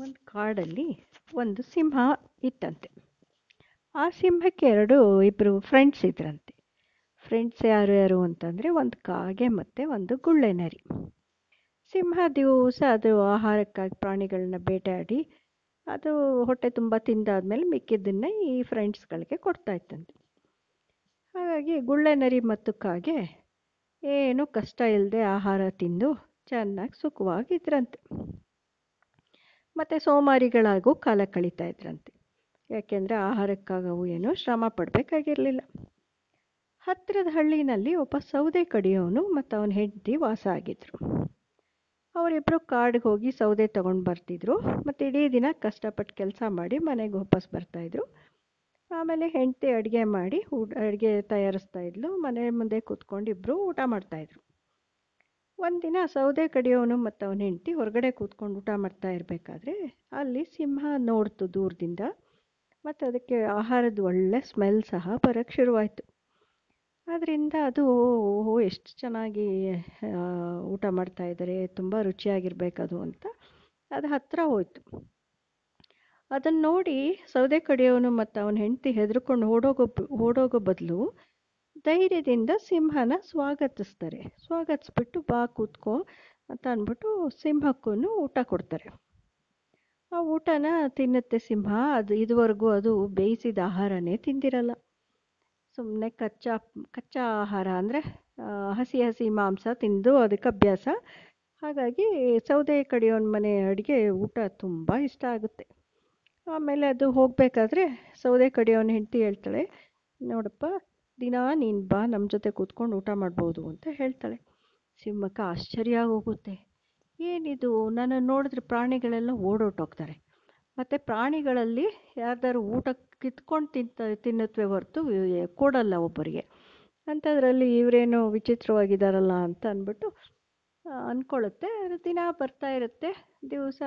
ಒಂದು ಕಾಡಲ್ಲಿ ಒಂದು ಸಿಂಹ ಇತ್ತಂತೆ. ಆ ಸಿಂಹಕ್ಕೆ ಎರಡು ಇಬ್ಬರು ಫ್ರೆಂಡ್ಸ್ ಇದ್ರಂತೆ. ಫ್ರೆಂಡ್ಸ್ ಯಾರು ಯಾರು ಅಂತಂದರೆ ಒಂದು ಕಾಗೆ ಮತ್ತು ಒಂದು ಗುಳ್ಳೆ ನರಿ. ಸಿಂಹ ದಿವಸ ಅದು ಆಹಾರಕ್ಕಾಗಿ ಪ್ರಾಣಿಗಳನ್ನ ಬೇಟೆಯಾಡಿ ಅದು ಹೊಟ್ಟೆ ತುಂಬ ತಿಂದಾದ್ಮೇಲೆ ಮಿಕ್ಕಿದ್ದನ್ನು ಈ ಫ್ರೆಂಡ್ಸ್ಗಳಿಗೆ ಕೊಡ್ತಾ ಇತ್ತಂತೆ. ಹಾಗಾಗಿ ಗುಳ್ಳೆನರಿ ಮತ್ತು ಕಾಗೆ ಏನೂ ಕಷ್ಟ ಇಲ್ಲದೆ ಆಹಾರ ತಿಂದು ಚೆನ್ನಾಗಿ ಸುಖವಾಗಿದ್ರಂತೆ. ಮತ್ತು ಸೋಮಾರಿಗಳಾಗೂ ಕಾಲ ಕಳೀತಾ ಇದ್ರಂತೆ. ಯಾಕೆಂದರೆ ಆಹಾರಕ್ಕಾಗವು ಏನೂ ಶ್ರಮ ಪಡಬೇಕಾಗಿರಲಿಲ್ಲ. ಹತ್ತಿರದ ಹಳ್ಳಿನಲ್ಲಿ ಒಬ್ಬ ಸೌದೆ ಕಡಿಯೋನು ಮತ್ತು ಅವನ ಹೆಂಡತಿ ವಾಸ ಆಗಿದ್ದರು ಅವರಿಬ್ಬರು ಕಾಡಿಗೆ ಹೋಗಿ ಸೌದೆ ತಗೊಂಡು ಬರ್ತಿದ್ರು. ಮತ್ತು ಇಡೀ ದಿನ ಕಷ್ಟಪಟ್ಟು ಕೆಲಸ ಮಾಡಿ ಮನೆಗೆ ವಾಪಸ್ ಬರ್ತಾಯಿದ್ರು ಆಮೇಲೆ ಹೆಂಡತಿ ಅಡುಗೆ ಮಾಡಿ ಊಟ ಅಡುಗೆ ತಯಾರಿಸ್ತಾ ಇದ್ಲು. ಮನೆ ಮುಂದೆ ಕೂತ್ಕೊಂಡು ಇಬ್ಬರು ಊಟ ಮಾಡ್ತಾಯಿದ್ರು ಒಂದಿನ ಸೌದೆ ಕಡಿಯೋನು ಮತ್ತು ಅವನ ಹೆಂಡತಿ ಹೊರಗಡೆ ಕೂತ್ಕೊಂಡು ಊಟ ಮಾಡ್ತಾ ಇರಬೇಕಾದ್ರೆ ಅಲ್ಲಿ ಸಿಂಹ ನೋಡ್ತು ದೂರದಿಂದ. ಮತ್ತು ಅದಕ್ಕೆ ಆಹಾರದ ಒಳ್ಳೆ ಸ್ಮೆಲ್ ಸಹ ಬರೋಕ್ಕೆ ಶುರುವಾಯಿತು. ಅದರಿಂದ ಅದು ಓಹೋ, ಎಷ್ಟು ಚೆನ್ನಾಗಿ ಊಟ ಮಾಡ್ತಾ ಇದ್ದಾರೆ ತುಂಬ ರುಚಿಯಾಗಿರ್ಬೇಕದು ಅಂತ ಅದು ಹತ್ತಿರ ಹೋಯಿತು. ಅದನ್ನು ನೋಡಿ ಸೌದೆ ಕಡಿಯೋನು ಮತ್ತು ಅವನ ಹೆಂಡತಿ ಹೆದರ್ಕೊಂಡು ಓಡೋಗೋ ಓಡೋಗೋ ಬದಲು ಧೈರ್ಯದಿಂದ ಸಿಂಹನ ಸ್ವಾಗತಿಸ್ತಾರೆ. ಸ್ವಾಗತಿಸ್ಬಿಟ್ಟು ಬಾ ಕೂತ್ಕೋ ಅಂತ ಅಂದ್ಬಿಟ್ಟು ಸಿಂಹಕ್ಕೂ ಊಟ ಕೊಡ್ತಾರೆ. ಆ ಊಟನ ತಿನ್ನುತ್ತೆ ಸಿಂಹ. ಅದು ಇದುವರೆಗೂ ಅದು ಬೇಯಿಸಿದ ಆಹಾರನೇ ತಿಂದಿರಲ್ಲ. ಸುಮ್ಮನೆ ಕಚ್ಚಾ ಕಚ್ಚಾ ಆಹಾರ ಅಂದರೆ ಹಸಿ ಹಸಿ ಮಾಂಸ ತಿಂದು ಅದಕ್ಕೆ ಅಭ್ಯಾಸ. ಹಾಗಾಗಿ ಸೌದೆ ಕಡಿಯೋನ ಮನೆ ಅಡುಗೆ ಊಟ ತುಂಬ ಇಷ್ಟ ಆಗುತ್ತೆ. ಆಮೇಲೆ ಅದು ಹೋಗಬೇಕಾದ್ರೆ ಸೌದೆ ಕಡಿಯೋನ ಹೆಂಡತಿ ಹೇಳ್ತಾಳೆ, ನೋಡಪ್ಪ ದಿನ ನೀನು ಬಾ ನಮ್ಮ ಜೊತೆ ಕೂತ್ಕೊಂಡು ಊಟ ಮಾಡ್ಬೋದು ಅಂತ ಹೇಳ್ತಾಳೆ. ಸಿಂಹಕ್ಕೆ ಆಶ್ಚರ್ಯ ಆಗೋಗುತ್ತೆ. ಏನಿದು? ನನ್ನನ್ನು ನೋಡಿದ್ರೆ ಪ್ರಾಣಿಗಳೆಲ್ಲ ಓಡೋಟೋಗ್ತಾರೆ. ಮತ್ತು ಪ್ರಾಣಿಗಳಲ್ಲಿ ಯಾರ್ದಾದ್ರು ಊಟ ಕಿತ್ಕೊಂಡು ತಿಂತ ತಿನ್ನುತ್ತವೆ ಹೊರತು ಕೊಡಲ್ಲ ಒಬ್ಬರಿಗೆ. ಅಂಥದ್ರಲ್ಲಿ ಇವರೇನು ವಿಚಿತ್ರವಾಗಿದ್ದಾರಲ್ಲ ಅಂತ ಅಂದ್ಬಿಟ್ಟು ಅಂದ್ಕೊಳ್ಳುತ್ತೆ ದಿನ ಬರ್ತಾ ಇರುತ್ತೆ. ದಿವಸ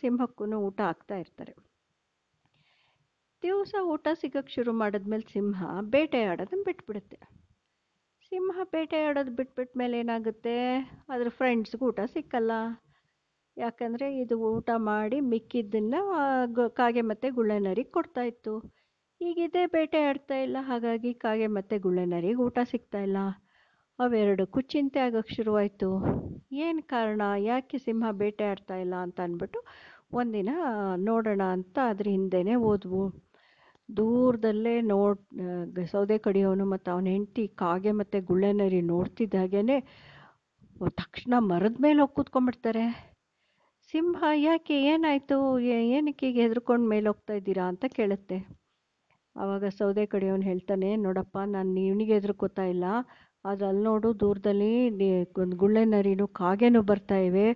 ಸಿಂಹಕ್ಕೂ ಊಟ ಆಗ್ತಾ ಇರ್ತಾರೆ. ದಿವಸ ಊಟ ಸಿಗಕ್ಕೆ ಶುರು ಮಾಡಿದ್ಮೇಲೆ ಸಿಂಹ ಬೇಟೆಯಾಡೋದನ್ನು ಬಿಟ್ಬಿಡುತ್ತೆ. ಸಿಂಹ ಬೇಟೆಯಾಡೋದು ಬಿಟ್ಬಿಟ್ಟ ಮೇಲೆ ಏನಾಗುತ್ತೆ? ಅದ್ರ ಫ್ರೆಂಡ್ಸ್ಗೂ ಊಟ ಸಿಕ್ಕಲ್ಲ. ಯಾಕಂದರೆ ಇದು ಊಟ ಮಾಡಿ ಮಿಕ್ಕಿದ್ದನ್ನು ಕಾಗೆ ಮತ್ತು ಗುಳ್ಳೆನರಿಗೆ ಕೊಡ್ತಾ ಇತ್ತು. ಇದೇ ಬೇಟೆ ಆಡ್ತಾ ಇಲ್ಲ, ಹಾಗಾಗಿ ಕಾಗೆ ಮತ್ತು ಗುಳ್ಳೆನರಿಗೆ ಊಟ ಸಿಗ್ತಾ ಇಲ್ಲ. ಅವೆರಡಕ್ಕೂ ಚಿಂತೆ ಆಗೋಕ್ಕೆ ಶುರುವಾಯಿತು. ಏನು ಕಾರಣ? ಯಾಕೆ ಸಿಂಹ ಬೇಟೆ ಆಡ್ತಾ ಇಲ್ಲ ಅಂತ ಅಂದ್ಬಿಟ್ಟು ಒಂದಿನ ನೋಡೋಣ ಅಂತ ಅದ್ರ ಹಿಂದೆನೇ ಹೋದ್ವು. ದೂರದಲ್ಲೇ ನೋಡ್ ಸೌದೆ ಕಡಿಯೋನು ಮತ್ತು ಅವನ ಹೆಂಡತಿ ಕಾಗೆ ಮತ್ತು ಗುಳ್ಳೆನರಿ ನೋಡ್ತಿದ್ದಾಗೇ ತಕ್ಷಣ ಮರದ ಮೇಲೆ ಹೋಗಿ ಕೂತ್ಕೊಂಡ್ಬಿಡ್ತಾರೆ. ಸಿಂಹ, ಯಾಕೆ ಏನಾಯಿತು? ಏನಕ್ಕೆ ಈಗ ಹೆದರ್ಕೊಂಡು ಮೇಲೆ ಹೋಗ್ತಾ ಇದ್ದೀರಾ ಅಂತ ಕೇಳುತ್ತೆ. ಆವಾಗ ಸೌದೆ ಕಡಿಯೋನು ಹೇಳ್ತಾನೆ, ನೋಡಪ್ಪ, ನಾನು ಇವನಿಗೆ ಹೆದರ್ಕೋತಾ ಇಲ್ಲ. ಆದರೆ ಅಲ್ಲಿ ನೋಡು ದೂರದಲ್ಲಿ ಒಂದು ಗುಳ್ಳೆ ನರಿನೂ ಕಾಗೆನೂ ಬರ್ತಾ ಇವೆ.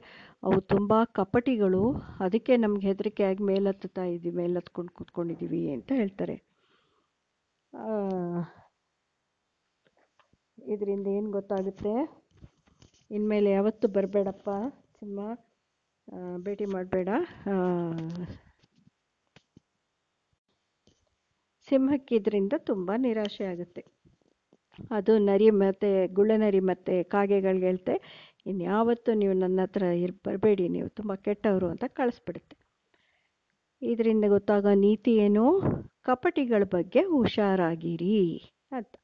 ಅವು ತುಂಬ ಕಪಟಿಗಳು. ಅದಕ್ಕೆ ನಮ್ಗೆ ಹೆದರಿಕೆ ಆಗಿ ಮೇಲೆ ಹತ್ತುತ್ತಾ ಇದ್ದೀವಿ ಮೇಲೆ ಹತ್ಕೊಂಡು ಕೂತ್ಕೊಂಡಿದ್ದೀವಿ ಅಂತ ಹೇಳ್ತಾರೆ. ಇದರಿಂದ ಏನು ಗೊತ್ತಾಗುತ್ತೆ? ಇನ್ಮೇಲೆ ಯಾವತ್ತು ಬರಬೇಡಪ್ಪ ಸಿಂಹ ಭೇಟಿ ಮಾಡಬೇಡ. ಸಿಂಹಕ್ಕೆ ಇದರಿಂದ ತುಂಬ ನಿರಾಶೆ ಆಗುತ್ತೆ. ಅದು ನರಿ ಮತ್ತು, ಗುಳ್ಳೆ ನರಿ ಮತ್ತು ಕಾಗೆಗಳಿಗೆ ಹೇಳ್ತೆ, ಇನ್ಯಾವತ್ತೂ ನೀವು ನನ್ನ ಹತ್ರ ಇರ್, ಬರಬೇಡಿ, ನೀವು ತುಂಬ ಕೆಟ್ಟವರು ಅಂತ ಕಳಿಸ್ಬಿಡುತ್ತೆ. ಇದರಿಂದ ಗೊತ್ತಾಗೋ ನೀತಿ ಏನು? ಕಪಟಿಗಳ ಬಗ್ಗೆ ಹುಷಾರಾಗಿರಿ ಅಂತ.